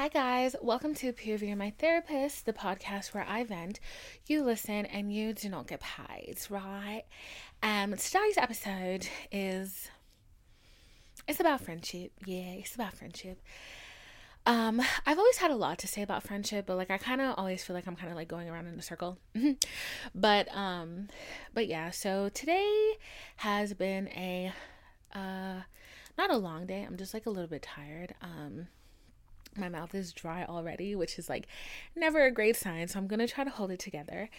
Hi, guys. Welcome to Peer My Therapist, the podcast where I vent, you listen, and you do not get paid, right? Um, today's episode is it's about friendship. Yeah, it's about friendship. Um, I've always had a lot to say about friendship, but like I kind of always feel like I'm kind of like going around in a circle. but um, but yeah. So today has been a uh, not a long day. I'm just like a little bit tired. Um my mouth is dry already, which is like never a great sign. So I'm gonna try to hold it together.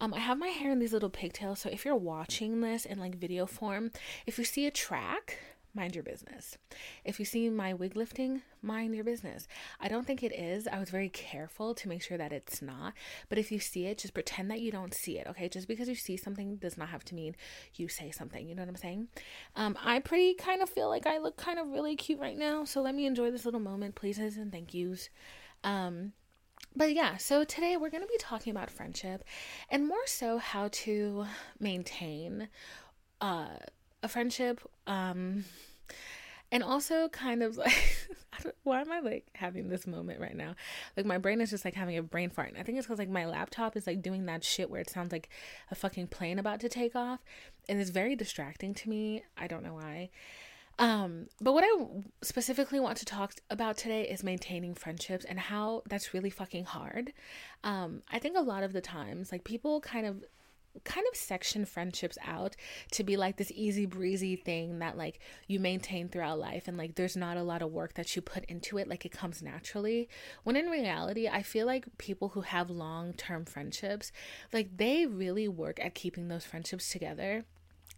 Um, I have my hair in these little pigtails. So if you're watching this in like video form, if you see a track, mind your business. If you see my wig lifting, mind your business. I don't think it is. I was very careful to make sure that it's not. But if you see it, just pretend that you don't see it, okay? Just because you see something does not have to mean you say something. You know what I'm saying? Um, I pretty kind of feel like I look kind of really cute right now. So let me enjoy this little moment, pleases and thank yous. Um, but yeah, so today we're going to be talking about friendship and more so how to maintain uh, a friendship um and also kind of like why am i like having this moment right now? Like my brain is just like having a brain fart and i think it's because like my laptop is like doing that shit where it sounds like a fucking plane about to take off and it's very distracting to me. I don't know why. Um but what i specifically want to talk about today is maintaining friendships and how that's really fucking hard. Um i think a lot of the times like people kind of kind of section friendships out to be like this easy breezy thing that like you maintain throughout life and like there's not a lot of work that you put into it like it comes naturally. When in reality i feel like people who have long-term friendships like they really work at keeping those friendships together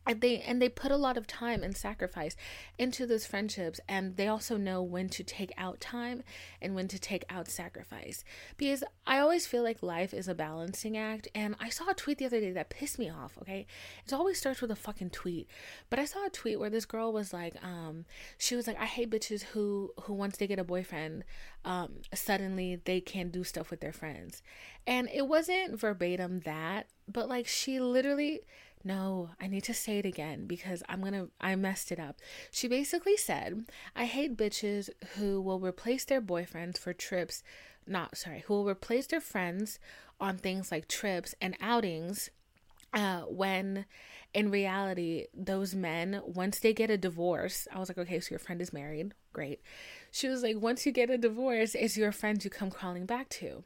and they and they put a lot of time and sacrifice into those friendships and they also know when to take out time and when to take out sacrifice. Because i always feel like life is a balancing act and i saw a tweet the other day that pissed me off okay? It always starts with a fucking tweet. But i saw a tweet where this girl was like um she was like i hate bitches who who once they get a boyfriend um suddenly they can't do stuff with their friends. And it wasn't verbatim that but like she literally no, I need to say it again because I'm gonna, I messed it up. She basically said, I hate bitches who will replace their boyfriends for trips, not, sorry, who will replace their friends on things like trips and outings uh, when in reality, those men, once they get a divorce, I was like, okay, so your friend is married. Great. She was like, once you get a divorce, it's your friends you come crawling back to.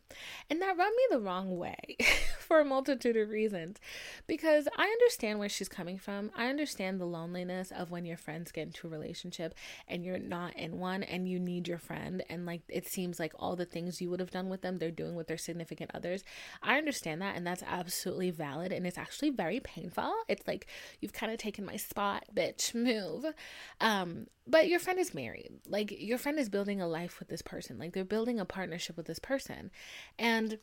And that rubbed me the wrong way for a multitude of reasons. Because I understand where she's coming from. I understand the loneliness of when your friends get into a relationship and you're not in one and you need your friend. And like it seems like all the things you would have done with them, they're doing with their significant others. I understand that. And that's absolutely valid. And it's actually very painful. It's like, you've kind of taken my spot, bitch, move. Um, but your friend is married. Like your friend is building a life with this person. Like they're building a partnership with this person. And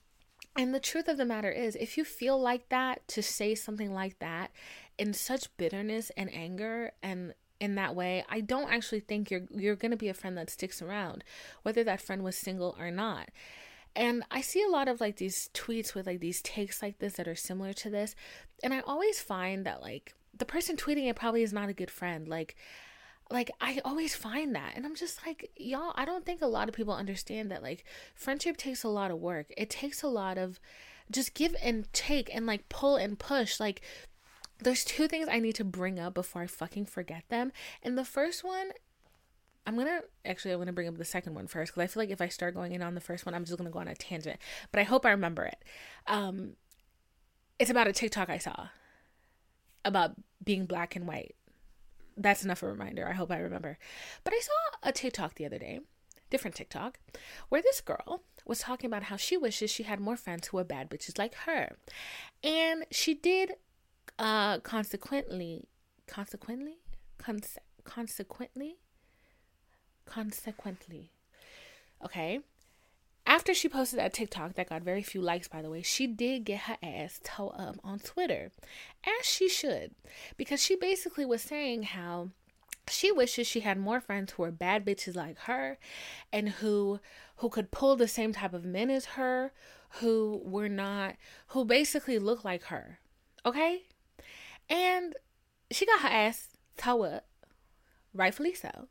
and the truth of the matter is, if you feel like that to say something like that in such bitterness and anger and in that way, I don't actually think you're you're going to be a friend that sticks around, whether that friend was single or not. And I see a lot of like these tweets with like these takes like this that are similar to this, and I always find that like the person tweeting it probably is not a good friend. Like like I always find that and I'm just like y'all I don't think a lot of people understand that like friendship takes a lot of work. It takes a lot of just give and take and like pull and push like there's two things I need to bring up before I fucking forget them. And the first one I'm gonna actually I'm gonna bring up the second one first because I feel like if I start going in on the first one, I'm just gonna go on a tangent. But I hope I remember it. Um, it's about a TikTok I saw about being black and white that's enough of a reminder. I hope I remember. But I saw a TikTok the other day, different TikTok, where this girl was talking about how she wishes she had more friends who were bad bitches like her. And she did uh consequently consequently conse- consequently consequently okay after she posted that TikTok that got very few likes, by the way, she did get her ass toe up um, on Twitter, as she should, because she basically was saying how she wishes she had more friends who were bad bitches like her and who who could pull the same type of men as her who were not who basically look like her okay? And she got her ass toe up rightfully so.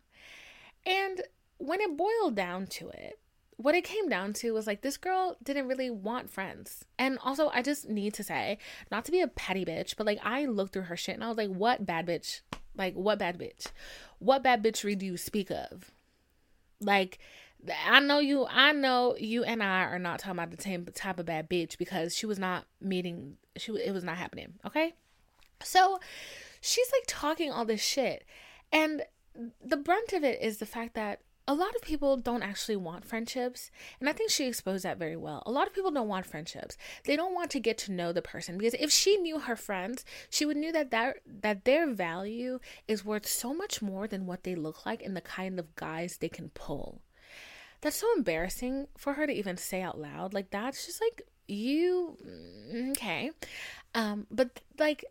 And when it boiled down to it what it came down to was like this girl didn't really want friends. And also, I just need to say, not to be a petty bitch, but like I looked through her shit and I was like, what bad bitch? Like, what bad bitch? What bad bitchery do you speak of? Like, I know you, I know you and I are not talking about the same type of bad bitch because she was not meeting, she it was not happening. Okay. So she's like talking all this shit. And the brunt of it is the fact that a lot of people don't actually want friendships and i think she exposed that very well. A lot of people don't want friendships. They don't want to get to know the person because if she knew her friends she would knew that that, that their value is worth so much more than what they look like and the kind of guys they can pull. That's so embarrassing for her to even say out loud. Like that's just like you mm, okay. Um but like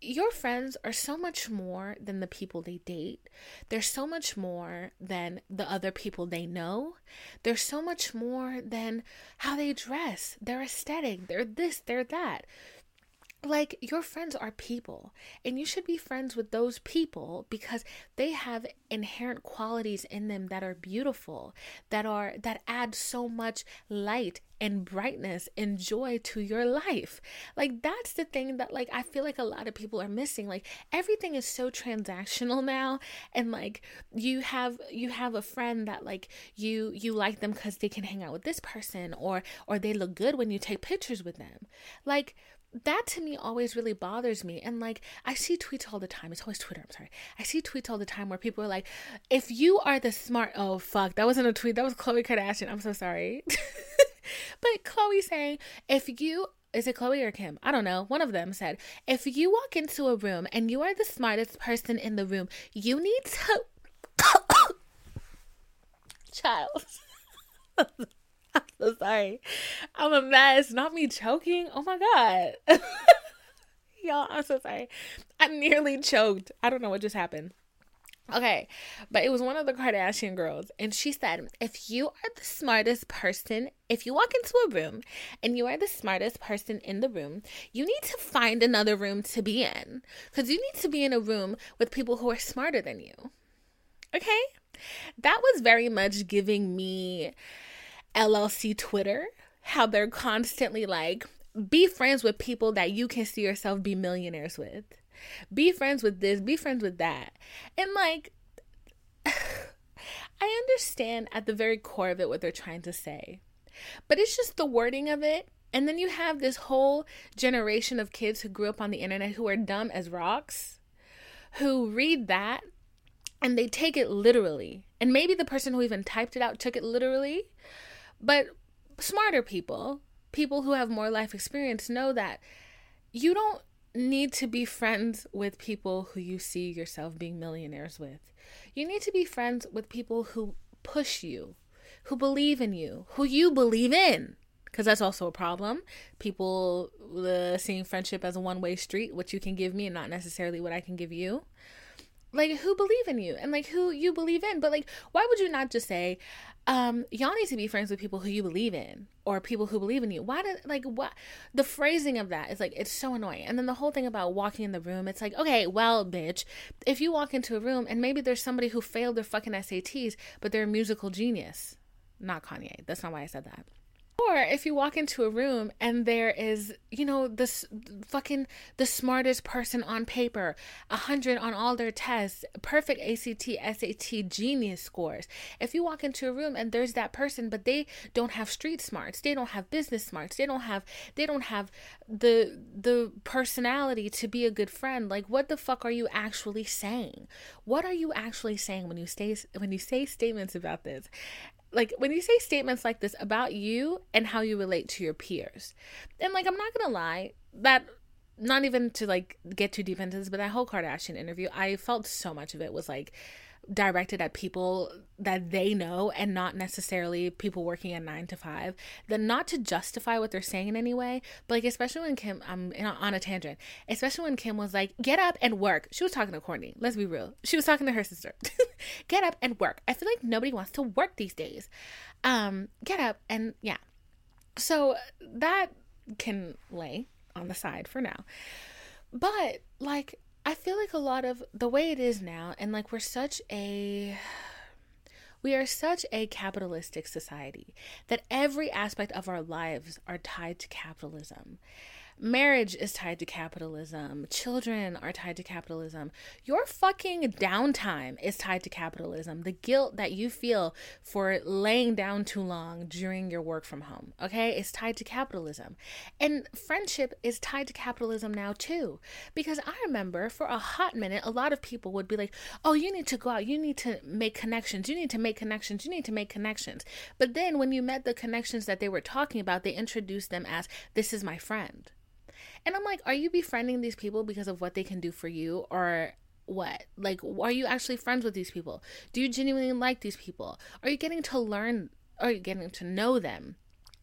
your friends are so much more than the people they date. They're so much more than the other people they know. They're so much more than how they dress, their aesthetic, they're this, they're that like your friends are people and you should be friends with those people because they have inherent qualities in them that are beautiful that are that add so much light and brightness and joy to your life. Like that's the thing that like i feel like a lot of people are missing. Like everything is so transactional now and like you have you have a friend that like you you like them because they can hang out with this person or or they look good when you take pictures with them. Like that to me always really bothers me. And like, I see tweets all the time. It's always Twitter. I'm sorry. I see tweets all the time where people are like, if you are the smart, oh, fuck, that wasn't a tweet. That was Khloe Kardashian. I'm so sorry. but Khloe saying, if you, is it Khloe or Kim? I don't know. One of them said, if you walk into a room and you are the smartest person in the room, you need to. Child. I'm so sorry. I'm a mess. Not me choking. Oh my God. Y'all, I'm so sorry. I nearly choked. I don't know what just happened. Okay, but it was one of the Kardashian girls, and she said, If you are the smartest person, if you walk into a room and you are the smartest person in the room, you need to find another room to be in because you need to be in a room with people who are smarter than you. Okay? That was very much giving me LLC Twitter, how they're constantly like, be friends with people that you can see yourself be millionaires with. Be friends with this, be friends with that. And like, I understand at the very core of it what they're trying to say, but it's just the wording of it. And then you have this whole generation of kids who grew up on the internet who are dumb as rocks, who read that and they take it literally. And maybe the person who even typed it out took it literally, but smarter people, people who have more life experience, know that you don't need to be friends with people who you see yourself being millionaires with. You need to be friends with people who push you, who believe in you, who you believe in. Because that's also a problem. People uh, seeing friendship as a one way street, what you can give me and not necessarily what I can give you like who believe in you and like who you believe in but like why would you not just say um y'all need to be friends with people who you believe in or people who believe in you. Why did like what the phrasing of that is like it's so annoying. And then the whole thing about walking in the room it's like okay well bitch if you walk into a room and maybe there's somebody who failed their fucking SATs but they're a musical genius not Kanye. That's not why I said that or if you walk into a room and there is, you know, this fucking the smartest person on paper, a hundred on all their tests, perfect ACT, SAT, genius scores. If you walk into a room and there's that person, but they don't have street smarts, they don't have business smarts, they don't have they don't have the the personality to be a good friend. Like what the fuck are you actually saying? What are you actually saying when you say when you say statements about this? Like when you say statements like this about you and how you relate to your peers and like i'm not gonna lie that not even to like get too deep into this but that whole kardashian interview i felt so much of it was like directed at people that they know and not necessarily people working a nine to five. Then not to justify what they're saying in any way, but like especially when Kim, I'm on a tangent. Especially when Kim was like, "Get up and work." She was talking to Kourtney, Let's be real. She was talking to her sister. get up and work. I feel like nobody wants to work these days. Um, get up and yeah. So that can lay on the side for now. But like I feel like a lot of the way it is now, and like we're such a We are such a capitalistic society that every aspect of our lives are tied to capitalism. Marriage is tied to capitalism. Children are tied to capitalism. Your fucking downtime is tied to capitalism. The guilt that you feel for laying down too long during your work from home, okay, is tied to capitalism. And friendship is tied to capitalism now too. Because I remember for a hot minute, a lot of people would be like, oh, you need to go out. You need to make connections. You need to make connections. You need to make connections. But then when you met the connections that they were talking about, they introduced them as, this is my friend. And I'm like, are you befriending these people because of what they can do for you or what? Like, are you actually friends with these people? Do you genuinely like these people? Are you getting to learn? Are you getting to know them?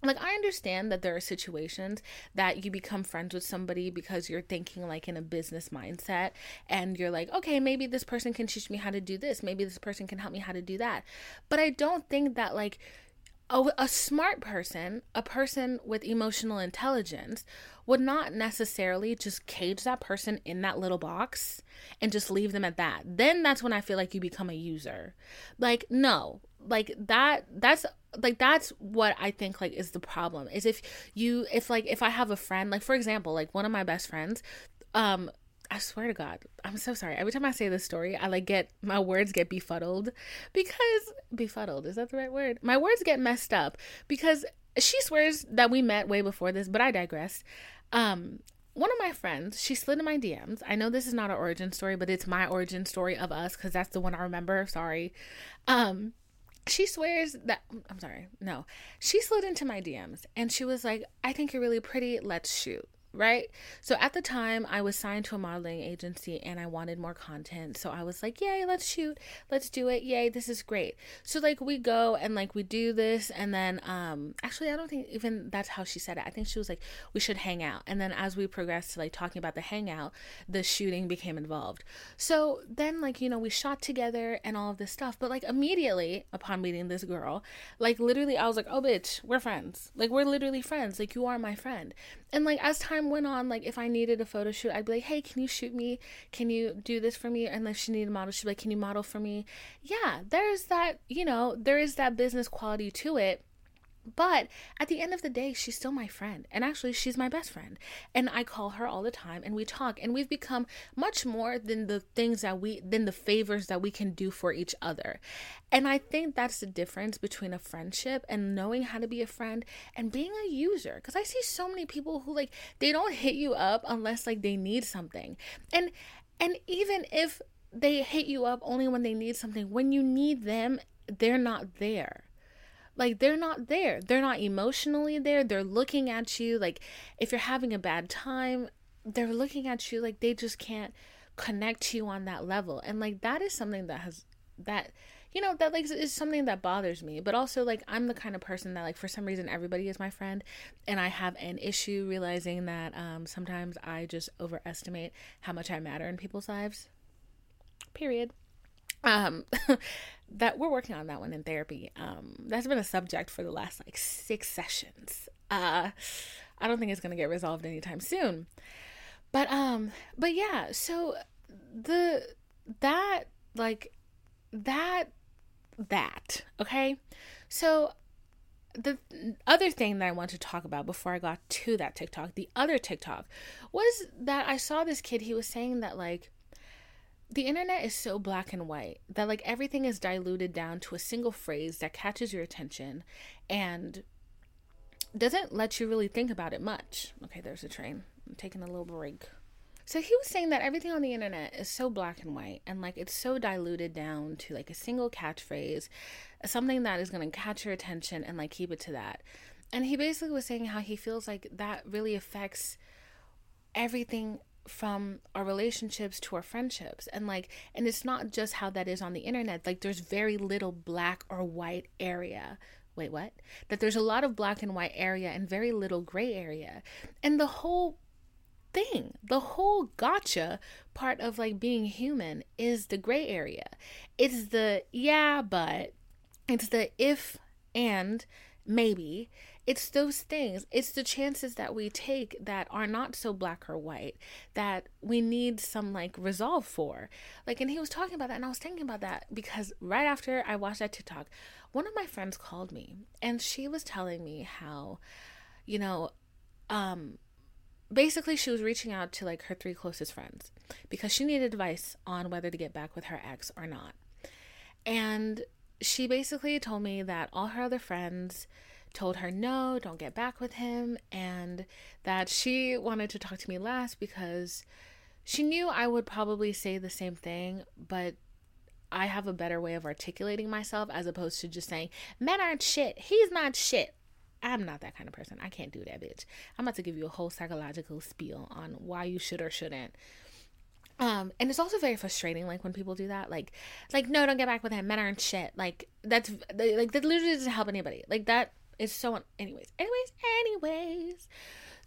Like, I understand that there are situations that you become friends with somebody because you're thinking like in a business mindset and you're like, okay, maybe this person can teach me how to do this. Maybe this person can help me how to do that. But I don't think that like a, a smart person, a person with emotional intelligence, would not necessarily just cage that person in that little box and just leave them at that. Then that's when I feel like you become a user. Like, no, like that, that's like that's what I think like is the problem is if you if like if I have a friend like for example like one of my best friends um I swear to God, I'm so sorry. Every time I say this story, I like get my words get befuddled because befuddled is that the right word? My words get messed up because she swears that we met way before this, but I digress. Um, one of my friends, she slid in my DMs. I know this is not an origin story, but it's my origin story of us because that's the one I remember. Sorry. Um, she swears that I'm sorry. No, she slid into my DMs and she was like, "I think you're really pretty. Let's shoot." Right? So at the time, I was signed to a modeling agency and I wanted more content. So I was like, yay, let's shoot. Let's do it. Yay, this is great. So like we go and like we do this and then um actually I don't think even that's how she said it. I think she was like we should hang out. And then as we progressed to like talking about the hangout, the shooting became involved. So then like, you know, we shot together and all of this stuff, but like immediately upon meeting this girl, like literally I was like, "Oh bitch, we're friends." Like we're literally friends. Like you are my friend. And like as time went on, like if I needed a photo shoot, I'd be like, hey, can you shoot me? Can you do this for me? And if she needed a model, she'd be like, can you model for me? Yeah, there's that, you know, there is that business quality to it but at the end of the day, she's still my friend. And actually, she's my best friend. And I call her all the time and we talk. And we've become much more than the things that we, than the favors that we can do for each other. And I think that's the difference between a friendship and knowing how to be a friend and being a user. Because I see so many people who, like, they don't hit you up unless, like, they need something. And, and even if they hit you up only when they need something, when you need them, they're not there like they're not there. They're not emotionally there. They're looking at you like if you're having a bad time they're looking at you like they just can't connect to you on that level. And like that is something that has that you know that like is something that bothers me. But also like i'm the kind of person that like for some reason everybody is my friend and i have an issue realizing that um sometimes i just overestimate how much i matter in people's lives. Period. Um that we're working on that one in therapy. Um that's been a subject for the last like six sessions. Uh i don't think it's to get resolved anytime soon. But um but yeah so the that like that that okay? So the other thing that I want to talk about before I got to that TikTok, the other TikTok, was that I saw this kid. He was saying that, like, the internet is so black and white that like everything is diluted down to a single phrase that catches your attention and doesn't let you really think about it much. Okay, there's a train. I'm taking a little break. So he was saying that everything on the internet is so black and white and like it's so diluted down to like a single catchphrase, something that is going to catch your attention and like keep it to that. And he basically was saying how he feels like that really affects everything from our relationships to our friendships. And like and it's not just how that is on the internet. Like there's very little black or white area. Wait what? That there's a lot of black and white area and very little gray area. And the whole thing the whole gotcha part of like being human is the gray area. It's the yeah but it's the if and maybe it's those things it's the chances that we take that are not so black or white that we need some like resolve for. Like and he was talking about that and i was thinking about that because right after i watched that tiktok one of my friends called me and she was telling me how you know um basically she was reaching out to like her three closest friends because she needed advice on whether to get back with her ex or not. And she basically told me that all her other friends told her no, don't get back with him, and that she wanted to talk to me last because she knew I would probably say the same thing, but I have a better way of articulating myself as opposed to just saying, men aren't shit. He's not shit. I'm not that kind of person. I can't do that, bitch. I'm about to give you a whole psychological spiel on why you should or shouldn't um, and it's also very frustrating, like when people do that, like, like no, don't get back with him. Men aren't shit. Like that's like that literally doesn't help anybody. Like that is so. Anyways, anyways, anyways.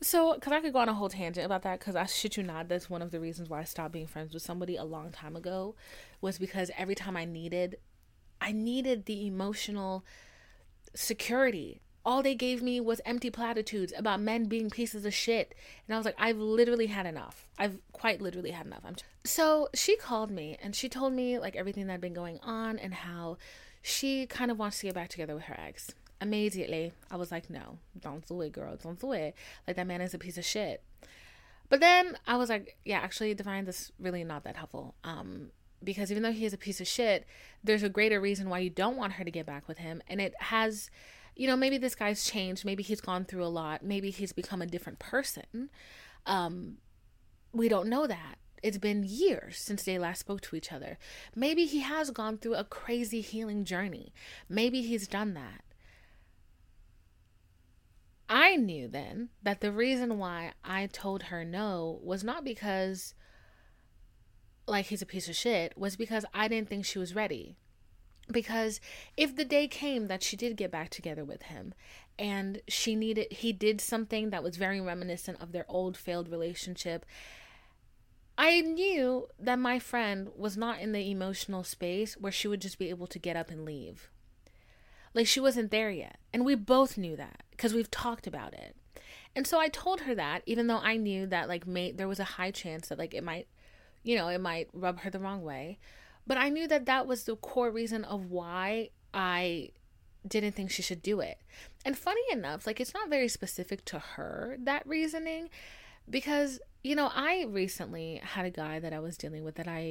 So, because I could go on a whole tangent about that, because I shit you not, that's one of the reasons why I stopped being friends with somebody a long time ago, was because every time I needed, I needed the emotional security all they gave me was empty platitudes about men being pieces of shit. And I was like, I've literally had enough. I've quite literally had enough. I'm so she called me and she told me like everything that had been going on and how she kind of wants to get back together with her ex. Immediately, I was like, no, don't do it, girl. Don't do it. Like, that man is a piece of shit. But then I was like, yeah, actually, Divine, this really not that helpful. Um, because even though he is a piece of shit, there's a greater reason why you don't want her to get back with him. And it has you know, maybe this guy's changed. Maybe he's gone through a lot. Maybe he's become a different person. Um, we don't know that. It's been years since they last spoke to each other. Maybe he has gone through a crazy healing journey. Maybe he's done that. I knew then that the reason why I told her no was not because like he's a piece of shit, was because I didn't think she was ready because if the day came that she did get back together with him and she needed he did something that was very reminiscent of their old failed relationship I knew that my friend was not in the emotional space where she would just be able to get up and leave. Like she wasn't there yet. And we both knew that because we've talked about it. And so I told her that even though I knew that like may, there was a high chance that like it might you know, it might rub her the wrong way. But I knew that that was the core reason of why I didn't think she should do it. And funny enough, like it's not very specific to her, that reasoning, because, you know, I recently had a guy that I was dealing with that I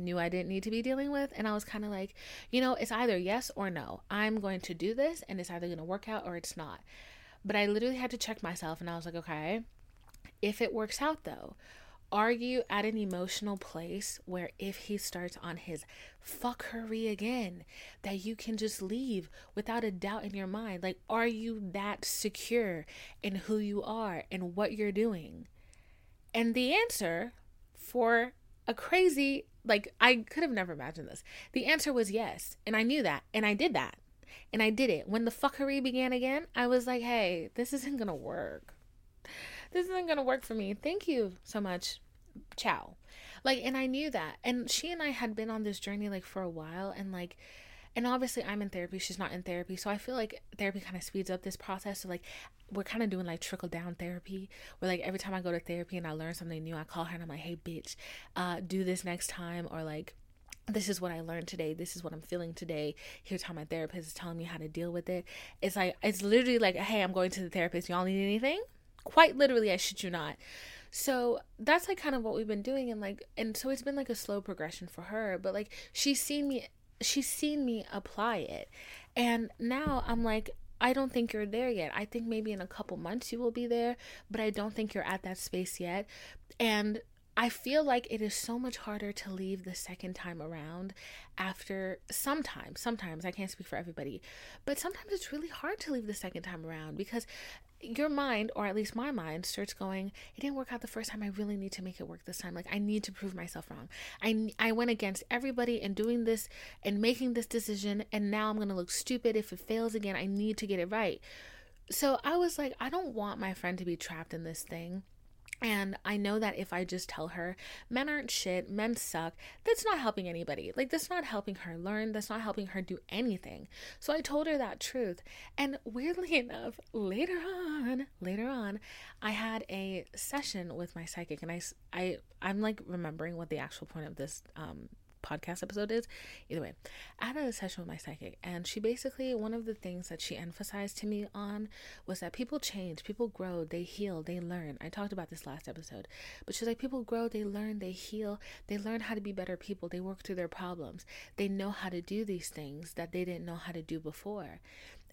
knew I didn't need to be dealing with. And I was kind of like, you know, it's either yes or no. I'm going to do this and it's either going to work out or it's not. But I literally had to check myself and I was like, okay, if it works out though, are you at an emotional place where if he starts on his fuckery again, that you can just leave without a doubt in your mind? Like, are you that secure in who you are and what you're doing? And the answer for a crazy, like, I could have never imagined this. The answer was yes. And I knew that. And I did that. And I did it. When the fuckery began again, I was like, hey, this isn't going to work this isn't gonna work for me. Thank you so much. Ciao. Like, and I knew that. And she and I had been on this journey like for a while, and like, and obviously I'm in therapy, she's not in therapy. So I feel like therapy kind of speeds up this process. So like we're kind of doing like trickle down therapy where like every time I go to therapy and I learn something new, I call her and I'm like, hey bitch, uh, do this next time or like this is what I learned today. This is what I'm feeling today. Here's how my therapist is telling me how to deal with it. It's like it's literally like, hey, I'm going to the therapist. Y'all need anything? Quite literally i should you not so that's like kind of what we've been doing and like and so it's been like a slow progression for her but like she's seen me she's seen me apply it and now i'm like I don't think you're there yet. I think maybe in a couple months you will be there, but I don't think you're at that space yet. And I feel like it is so much harder to leave the second time around after sometimes, sometimes I can't speak for everybody, but sometimes it's really hard to leave the second time around because your mind, or at least my mind, starts going, it didn't work out the first time. I really need to make it work this time. Like, I need to prove myself wrong. I, I went against everybody in doing this and making this decision, and now I'm going to look stupid if it fails again. I need to get it right. So I was like, I don't want my friend to be trapped in this thing And I know that if I just tell her men aren't shit, men suck, that's not helping anybody. Like, that's not helping her learn. That's not helping her do anything. So I told her that truth. And weirdly enough, later on, later on, I had a session with my psychic. And I, I, I'm like remembering what the actual point of this um, podcast episode is. Either way, I had a session with my psychic, and she basically, one of the things that she emphasized to me on was that people change, people grow, they heal, they learn. I talked about this last episode, but she's like, people grow, they learn, they heal, they learn how to be better people, they work through their problems, they know how to do these things that they didn't know how to do before.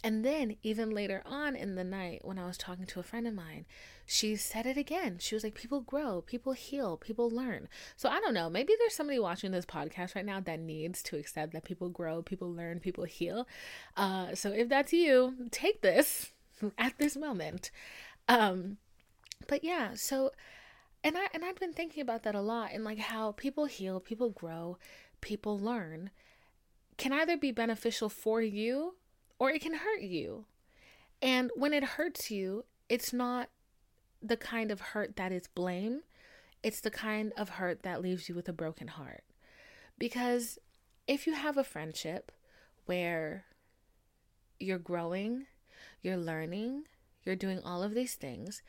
And then, even later on in the night, when I was talking to a friend of mine, she said it again. She was like, People grow, people heal, people learn. So I don't know. Maybe there's somebody watching this podcast right now that needs to accept that people grow, people learn, people heal. Uh, so if that's you, take this at this moment. Um, but yeah, so and I and I've been thinking about that a lot and like how people heal, people grow, people learn can either be beneficial for you or it can hurt you. And when it hurts you, it's not the kind of hurt that is blame, it's the kind of hurt that leaves you with a broken heart. Because if you have a friendship where you're growing, you're learning, you're doing all of these things,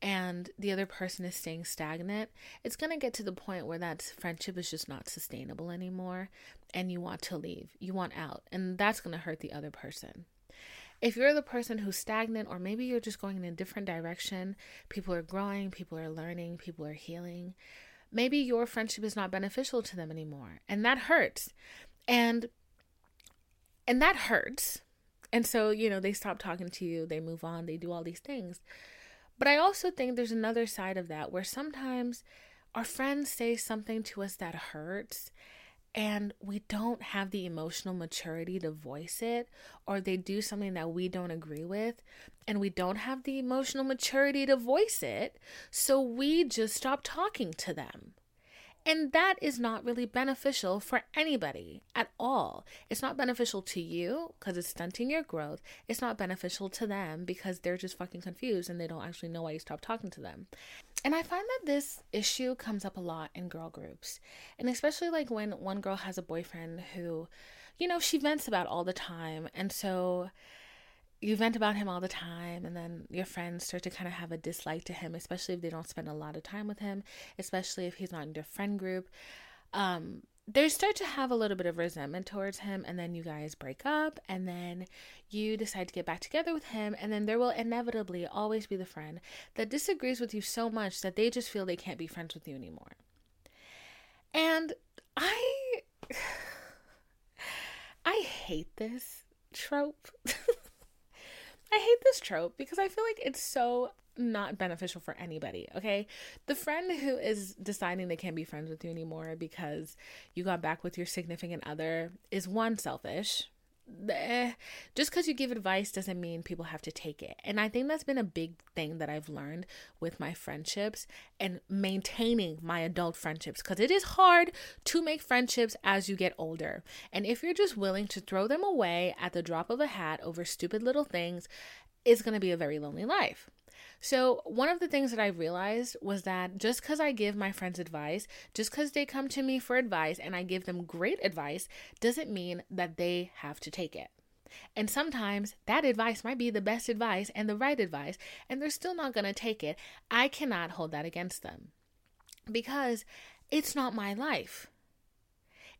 and the other person is staying stagnant, it's going to get to the point where that friendship is just not sustainable anymore and you want to leave. You want out. And that's going to hurt the other person. If you're the person who's stagnant, or maybe you're just going in a different direction, people are growing, people are learning, people are healing, maybe your friendship is not beneficial to them anymore. And that hurts. And and that hurts. And so, you know, they stop talking to you, they move on, they do all these things. But I also think there's another side of that where sometimes our friends say something to us that hurts and we don't have the emotional maturity to voice it, or they do something that we don't agree with, and we don't have the emotional maturity to voice it, so we just stop talking to them. And that is not really beneficial for anybody at all. It's not beneficial to you because it's stunting your growth. It's not beneficial to them because they're just fucking confused and they don't actually know why you stopped talking to them. And I find that this issue comes up a lot in girl groups. And especially like when one girl has a boyfriend who, you know, she vents about all the time. And so you vent about him all the time and then your friends start to kind of have a dislike to him especially if they don't spend a lot of time with him especially if he's not in your friend group. Um, they start to have a little bit of resentment towards him and then you guys break up and then you decide to get back together with him and then there will inevitably always be the friend that disagrees with you so much that they just feel they can't be friends with you anymore. And i i hate this trope I hate this trope because I feel like it's so not beneficial for anybody, okay? The friend who is deciding they can't be friends with you anymore because you got back with your significant other is one selfish, Eh, just because you give advice doesn't mean people have to take it. And I think that's been a big thing that I've learned with my friendships and maintaining my adult friendships because it is hard to make friendships as you get older. And if you're just willing to throw them away at the drop of a hat over stupid little things, it's going to be a very lonely life. So, one of the things that I realized was that just because I give my friends advice, just because they come to me for advice and I give them great advice, doesn't mean that they have to take it. And sometimes that advice might be the best advice and the right advice, and they're still not going to take it. I cannot hold that against them because it's not my life.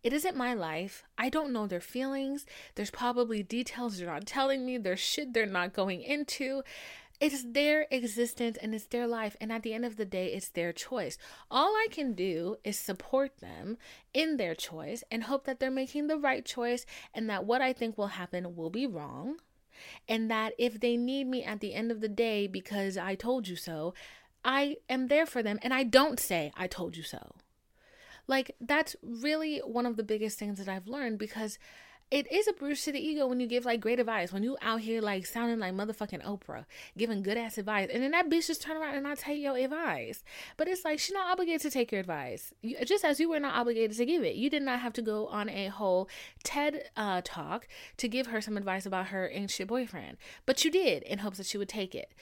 It isn't my life. I don't know their feelings. There's probably details they're not telling me. There's shit they're not going into. It's their existence and it's their life. And at the end of the day, it's their choice. All I can do is support them in their choice and hope that they're making the right choice and that what I think will happen will be wrong. And that if they need me at the end of the day because I told you so, I am there for them and I don't say, I told you so. Like, that's really one of the biggest things that I've learned because it is a bruise to the ego when you give like great advice. When you out here like sounding like motherfucking Oprah, giving good ass advice, and then that bitch just turn around and not take your advice. But it's like she's not obligated to take your advice, you, just as you were not obligated to give it. You did not have to go on a whole TED uh, talk to give her some advice about her ancient boyfriend, but you did in hopes that she would take it.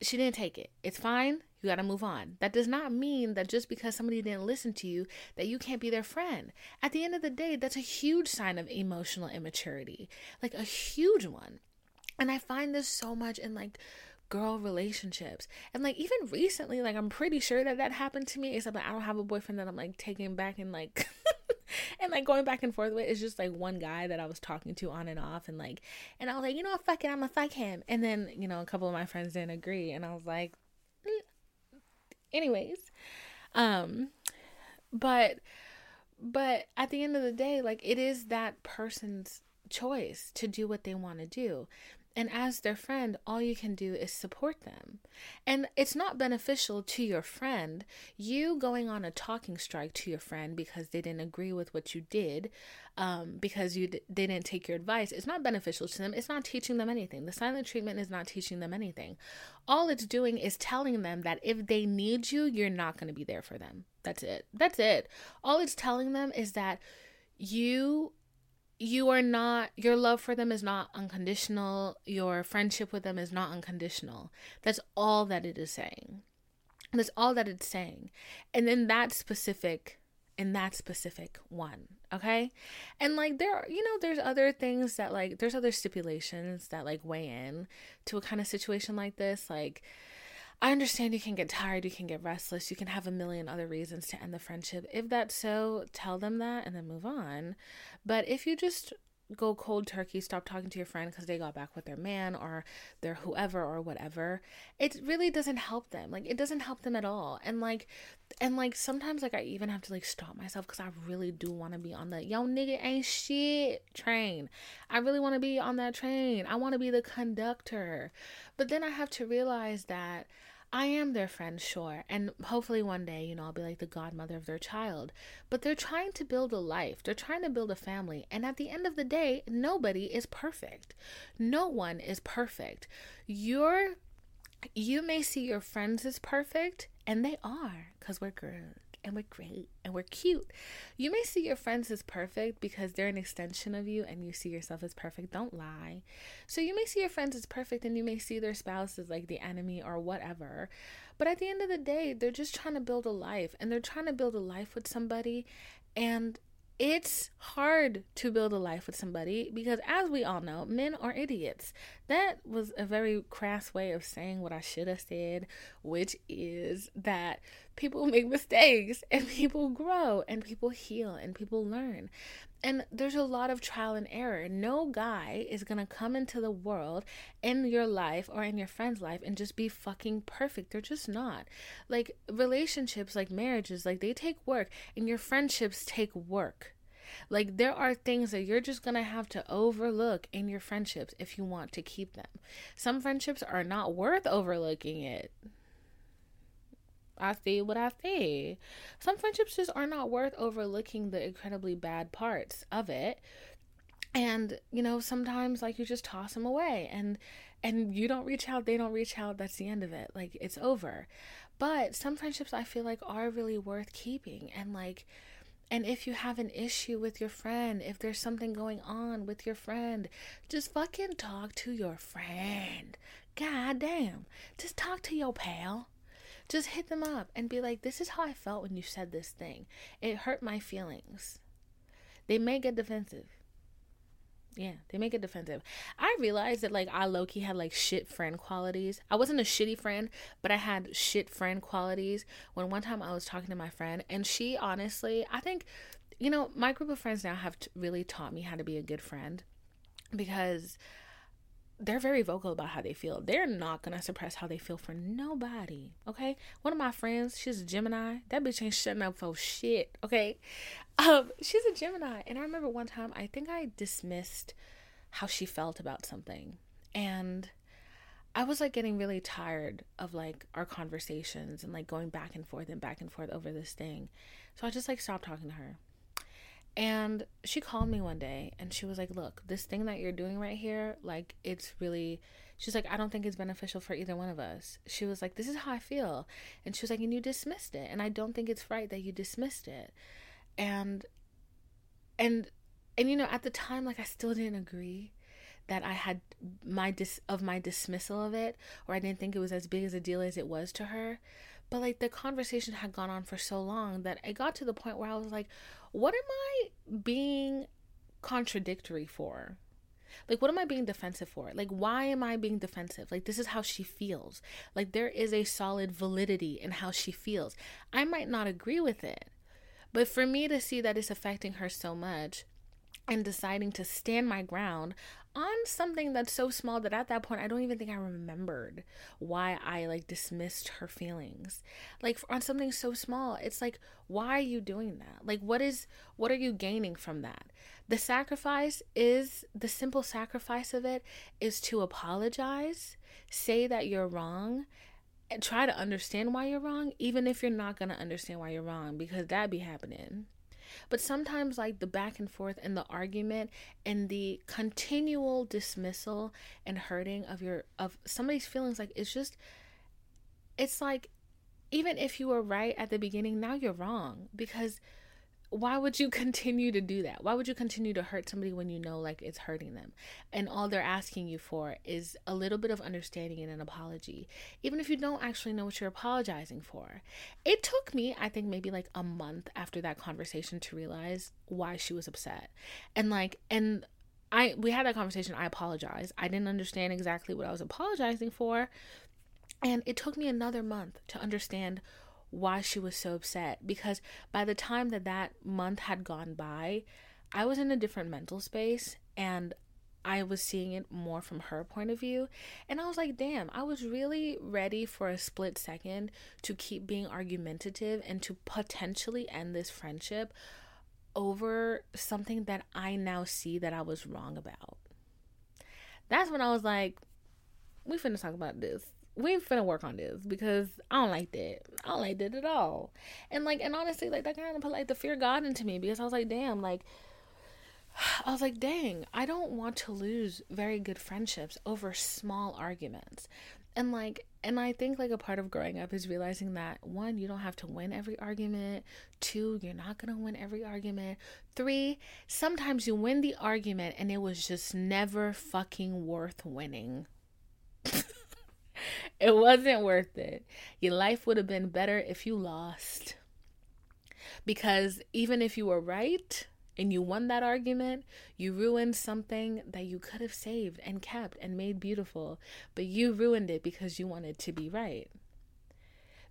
She didn't take it. It's fine. You got to move on. That does not mean that just because somebody didn't listen to you that you can't be their friend. At the end of the day, that's a huge sign of emotional immaturity. Like a huge one. And I find this so much in like girl relationships. And like even recently, like I'm pretty sure that that happened to me. Except like, I don't have a boyfriend that I'm like taking back and like and like going back and forth with. It's just like one guy that I was talking to on and off, and like, and I was like, you know what, fuck it, I'm gonna fuck him. And then you know a couple of my friends didn't agree, and I was like, mm. Anyways, um, but but at the end of the day, like it is that person's choice to do what they want to do. And as their friend, all you can do is support them. And it's not beneficial to your friend, you going on a talking strike to your friend because they didn't agree with what you did, um, because you d- they didn't take your advice. It's not beneficial to them. It's not teaching them anything. The silent treatment is not teaching them anything. All it's doing is telling them that if they need you, you're not going to be there for them. That's it. That's it. All it's telling them is that you you are not your love for them is not unconditional. Your friendship with them is not unconditional. That's all that it is saying. That's all that it's saying. And then that specific in that specific one okay? And like there are you know there's other things that like there's other stipulations that like weigh in to a kind of situation like this. Like I understand you can get tired, you can get restless, you can have a million other reasons to end the friendship. If that's so, tell them that and then move on. But if you just go cold turkey, stop talking to your friend because they got back with their man or their whoever or whatever, it really doesn't help them. Like it doesn't help them at all. And like and like sometimes like I even have to like stop myself because I really do want to be on the yo nigga ain't shit train. I really want to be on that train. I want to be the conductor. But then I have to realize that I am their friend, sure, and hopefully one day, you know, I'll be like the godmother of their child. But they're trying to build a life, they're trying to build a family, and at the end of the day, nobody is perfect. No one is perfect. You're you may see your friends as perfect, and they are, because we're good and we're great and we're cute. You may see your friends as perfect because they're an extension of you and you see yourself as perfect. Don't lie. So you may see your friends as perfect and you may see their spouse as like the enemy or whatever. But at the end of the day, they're just trying to build a life and they're trying to build a life with somebody and it's hard to build a life with somebody because, as we all know, men are idiots. That was a very crass way of saying what I should have said, which is that people make mistakes and people grow and people heal and people learn. And there's a lot of trial and error. No guy is going to come into the world in your life or in your friend's life and just be fucking perfect. They're just not. Like relationships, like marriages, like they take work and your friendships take work. Like there are things that you're just to have to overlook in your friendships if you want to keep them. Some friendships are not worth overlooking it. I see what I see. Some friendships just are not worth overlooking the incredibly bad parts of it. And, you know, sometimes like you just toss them away and and you don't reach out, they don't reach out, that's the end of it. Like it's over. But some friendships I feel like are really worth keeping and like and if you have an issue with your friend, if there's something going on with your friend, just fucking talk to your friend. God damn. Just talk to your pal. Just hit them up and be like, this is how I felt when you said this thing. It hurt my feelings. They may get defensive. Yeah, they make it defensive. I realized that like I low key had like shit friend qualities. I wasn't a shitty friend, but I had shit friend qualities. When one time I was talking to my friend, and she honestly, I think, you know, my group of friends now have t- really taught me how to be a good friend because they're very vocal about how they feel. They're not gonna suppress how they feel for nobody. Okay. One of my friends, she's a Gemini. That bitch ain't shutting up for shit. Okay. Um, she's a Gemini. And I remember one time I think I dismissed how she felt about something. And I was like getting really tired of like our conversations and like going back and forth and back and forth over this thing. So I just like stopped talking to her. And she called me one day and she was like, Look, this thing that you're doing right here, like, it's really, she's like, I don't think it's beneficial for either one of us. She was like, This is how I feel. And she was like, And you dismissed it. And I don't think it's right that you dismissed it. And, and, and, you know, at the time, like, I still didn't agree that I had my dis of my dismissal of it, or I didn't think it was as big as a deal as it was to her. But like the conversation had gone on for so long that it got to the point where I was like, what am I being contradictory for? Like, what am I being defensive for? Like, why am I being defensive? Like, this is how she feels. Like, there is a solid validity in how she feels. I might not agree with it, but for me to see that it's affecting her so much and deciding to stand my ground on something that's so small that at that point I don't even think I remembered why I like dismissed her feelings. Like on something so small, it's like why are you doing that? Like what is what are you gaining from that? The sacrifice is the simple sacrifice of it is to apologize, say that you're wrong, and try to understand why you're wrong even if you're not going to understand why you're wrong because that be happening. But sometimes, like the back and forth and the argument and the continual dismissal and hurting of your of somebody's feelings, like it's just, it's like, even if you were right at the beginning, now you're wrong because why would you continue to do that? Why would you continue to hurt somebody when you know like it's hurting them? And all they're asking you for is a little bit of understanding and an apology, even if you don't actually know what you're apologizing for. It took me, I think, maybe like a month after that conversation to realize why she was upset. And like, and I, we had that conversation. I apologize. I didn't understand exactly what I was apologizing for. And it took me another month to understand why she was so upset because by the time that that month had gone by, I was in a different mental space and I was seeing it more from her point of view. And I was like, damn, I was really ready for a split second to keep being argumentative and to potentially end this friendship over something that I now see that I was wrong about. That's when I was like, we finna talk about this we finna work on this because I don't like that. I don't like that at all. And like, and honestly, like that kind of put like the fear of God into me because I was like, damn, like, I was like, dang, I don't want to lose very good friendships over small arguments. And like, and I think like a part of growing up is realizing that one, you don't have to win every argument. Two, you're not gonna win every argument. Three, sometimes you win the argument and it was just never fucking worth winning. it wasn't worth it. Your life would have been better if you lost. Because even if you were right and you won that argument, you ruined something that you could have saved and kept and made beautiful, but you ruined it because you wanted to be right.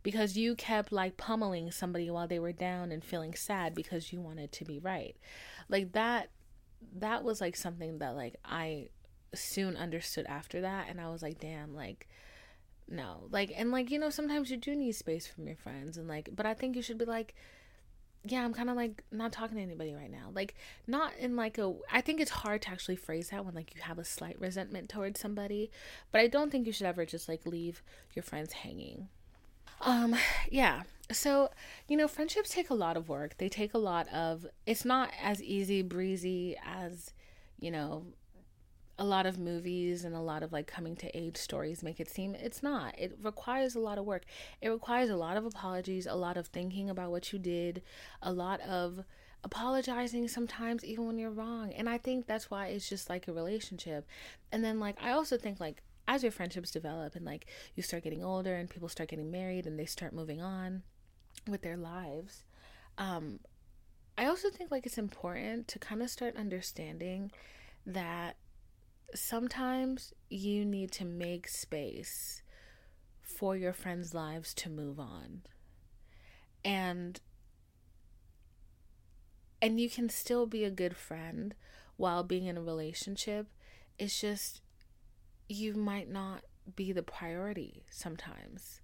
Because you kept like pummeling somebody while they were down and feeling sad because you wanted to be right. Like that that was like something that like I soon understood after that and I was like, damn, like no like and like you know sometimes you do need space from your friends and like but i think you should be like yeah i'm kind of like not talking to anybody right now. Like not in like a i think it's hard to actually phrase that when like you have a slight resentment towards somebody but i don't think you should ever just like leave your friends hanging. Um yeah so you know friendships take a lot of work. They take a lot of it's not as easy breezy as you know a lot of movies and a lot of like coming to age stories make it seem it's not. It requires a lot of work. It requires a lot of apologies, a lot of thinking about what you did, a lot of apologizing sometimes even when you're wrong. And I think that's why it's just like a relationship. And then like I also think like as your friendships develop and like you start getting older and people start getting married and they start moving on with their lives, um I also think like it's important to kind of start understanding that sometimes you need to make space for your friends' lives to move on. And and you can still be a good friend while being in a relationship. It's just you might not be the priority sometimes.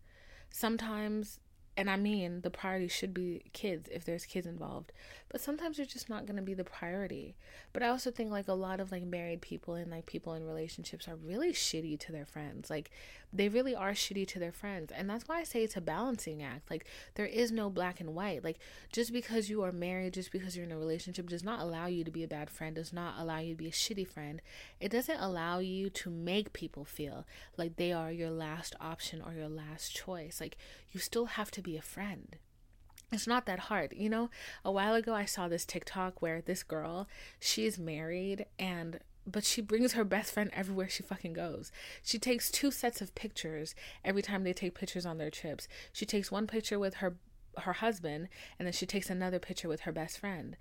Sometimes and I mean, the priority should be kids if there's kids involved. But sometimes they're just not going to be the priority. But I also think like a lot of like married people and like people in relationships are really shitty to their friends. Like they really are shitty to their friends. And that's why I say it's a balancing act. Like there is no black and white. Like just because you are married, just because you're in a relationship does not allow you to be a bad friend, does not allow you to be a shitty friend. It doesn't allow you to make people feel like they are your last option or your last choice. Like you still have to be a friend. It's not that hard. You know, a while ago I saw this TikTok where this girl, she's married and but she brings her best friend everywhere she fucking goes. She takes two sets of pictures every time they take pictures on their trips. She takes one picture with her her husband and then she takes another picture with her best friend.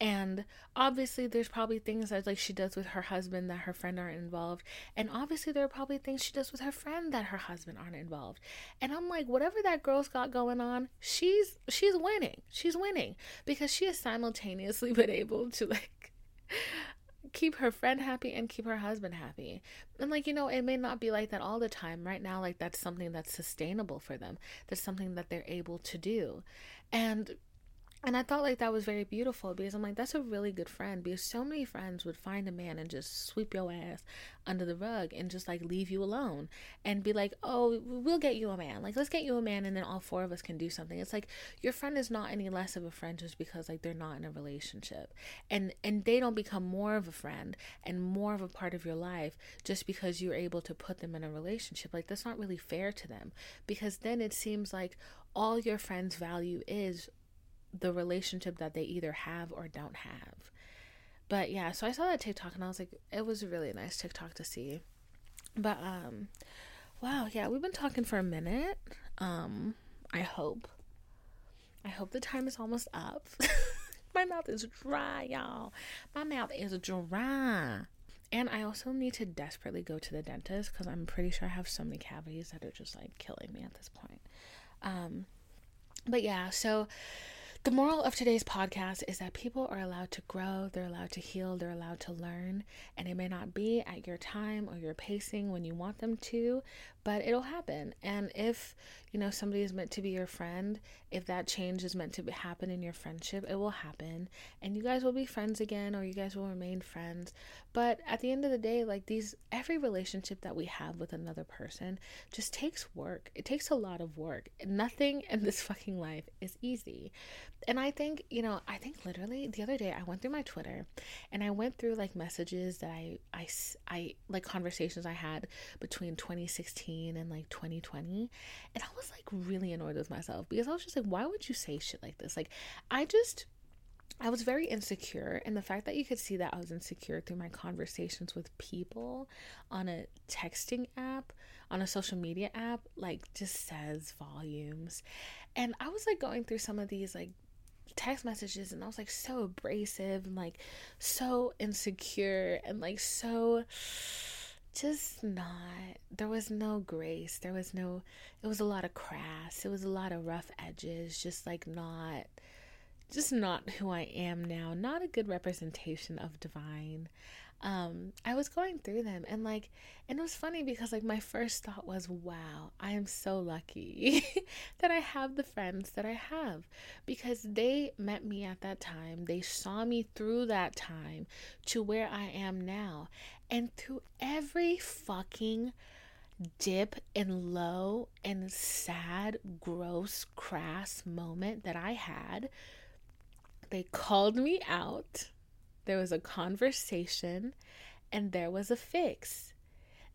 And obviously there's probably things that like she does with her husband that her friend aren't involved. And obviously there are probably things she does with her friend that her husband aren't involved. And I'm like, whatever that girl's got going on, she's she's winning. She's winning. Because she has simultaneously been able to like keep her friend happy and keep her husband happy. And like, you know, it may not be like that all the time. Right now, like that's something that's sustainable for them. That's something that they're able to do. And and I thought like that was very beautiful because I'm like, that's a really good friend because so many friends would find a man and just sweep your ass under the rug and just like leave you alone and be like, oh, we'll get you a man. Like, let's get you a man and then all four of us can do something. It's like your friend is not any less of a friend just because like they're not in a relationship. And and they don't become more of a friend and more of a part of your life just because you're able to put them in a relationship. Like that's not really fair to them because then it seems like all your friends value is the relationship that they either have or don't have. But yeah, so I saw that TikTok and I was like, it was a really nice TikTok to see. But um wow, yeah, we've been talking for a minute. Um, I hope. I hope the time is almost up. My mouth is dry, y'all. My mouth is dry. And I also need to desperately go to the dentist because I'm pretty sure I have so many cavities that are just like killing me at this point. Um, but yeah, so the moral of today's podcast is that people are allowed to grow, they're allowed to heal, they're allowed to learn, and it may not be at your time or your pacing when you want them to, but it'll happen. And if, you know, somebody is meant to be your friend, if that change is meant to happen in your friendship, it will happen. And you guys will be friends again or you guys will remain friends. But at the end of the day, like these, every relationship that we have with another person just takes work. It takes a lot of work. Nothing in this fucking life is easy. And I think, you know, I think literally the other day I went through my Twitter and I went through like messages that I, I, I like conversations I had between 2016 and like 2020 and i was like really annoyed with myself because i was just like why would you say shit like this like i just I was very insecure, and the fact that you could see that I was insecure through my conversations with people on a texting app, on a social media app, like just says volumes. And I was like going through some of these like text messages, and I was like so abrasive and like so insecure and like so just not there was no grace there was no it was a lot of crass it was a lot of rough edges just like not just not who i am now not a good representation of divine. Um i was going through them and like and it was funny because like my first thought was wow i am so lucky that i have the friends that i have. Because they met me at that time. They saw me through that time to where i am now. And through every fucking dip and low and sad gross crass moment that i had they called me out there was a conversation, and there was a fix.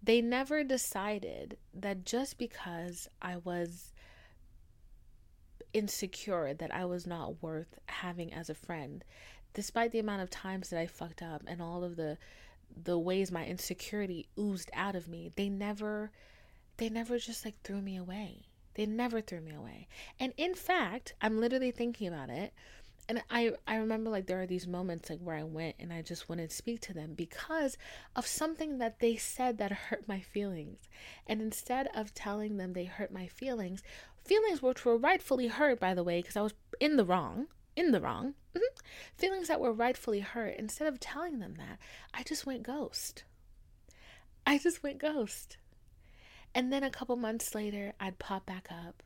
They never decided that just because I was insecure that I was not worth having as a friend, despite the amount of times that I fucked up and all of the the ways my insecurity oozed out of me, they never they never just like threw me away. They never threw me away. And in fact, I'm literally thinking about it and I I remember like there are these moments like where I went and I just wouldn't speak to them because of something that they said that hurt my feelings. And instead of telling them they hurt my feelings, feelings which were rightfully hurt by the way because I was in the wrong, in the wrong. Mm-hmm, feelings that were rightfully hurt, instead of telling them that, I just went ghost. I just went ghost. And then a couple months later, I'd pop back up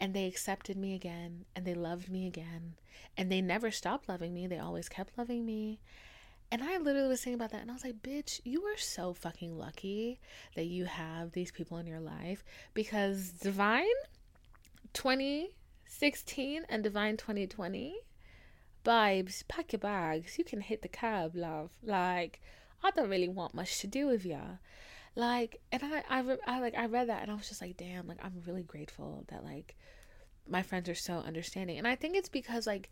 and they accepted me again and they loved me again and they never stopped loving me. They always kept loving me. And i literally was thinking about that and i was like bitch you are so fucking lucky that you have these people in your life because divine 2016 and divine 2020 vibes pack your bags you can hit the cab love. Like i don't really want much to do with ya like and I, I i like i read that and i was just like damn like i'm really grateful that like my friends are so understanding and i think it's because like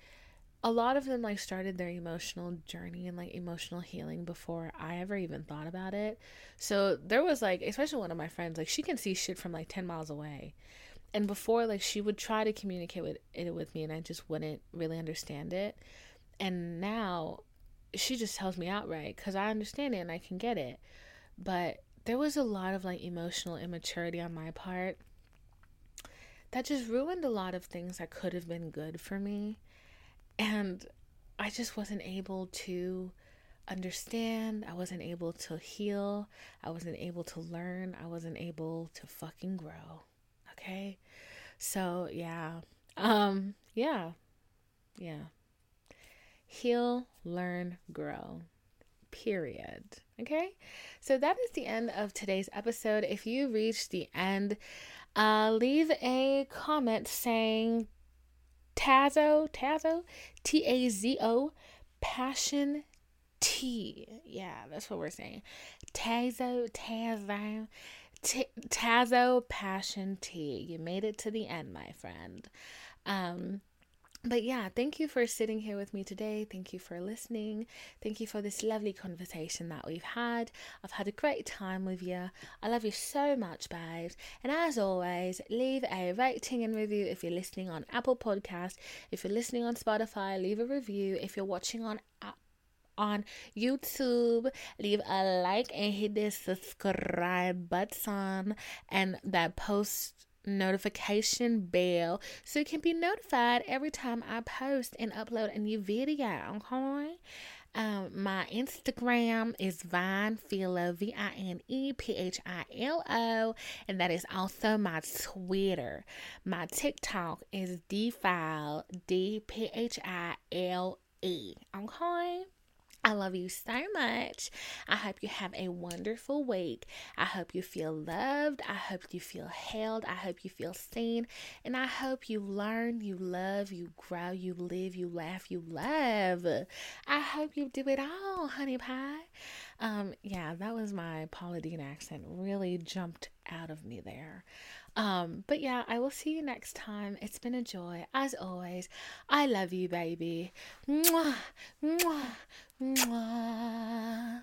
a lot of them like started their emotional journey and like emotional healing before I ever even thought about it. So there was like, especially one of my friends, like she can see shit from like 10 miles away. And before, like she would try to communicate with it with me and I just wouldn't really understand it. And now she just tells me outright because I understand it and I can get it. But there was a lot of like emotional immaturity on my part that just ruined a lot of things that could have been good for me and I just wasn't able to understand. I wasn't able to heal. I wasn't able to learn. I wasn't able to fucking grow. Okay? So, yeah. Um, yeah. Yeah. Heal, learn, grow. Period. Okay? So that is the end of today's episode. If you reached the end, uh, leave a comment saying Tazo, Tazo, T A Z O, Passion Tea. Yeah, that's what we're saying. Tazo, Tazo, T- Tazo, Passion Tea. You made it to the end, my friend. Um, but yeah, thank you for sitting here with me today. Thank you for listening. Thank you for this lovely conversation that we've had. I've had a great time with you. I love you so much, babes. And as always, leave a rating and review if you're listening on Apple Podcast. If you're listening on Spotify, leave a review. If you're watching on uh, on YouTube. Leave a like and hit the subscribe button and that post notification bell so you can be notified every time I post and upload a new video. Okay. Um, my Instagram is Vine Philo, V I N E P H I L O, and that is also my Twitter. My TikTok is Philo, D P H I L E. Okay. I love you so much. I hope you have a wonderful week. I hope you feel loved. I hope you feel held. I hope you feel seen. And I hope you learn, you love, you grow, you live, you laugh, you love. I hope you do it all, honey pie. Um, yeah, that was my Paula Deen accent. Really jumped out of me there. Um, but yeah, I will see you next time. It's been a joy. As always, I love you, baby. Mwah, mwah, mwah.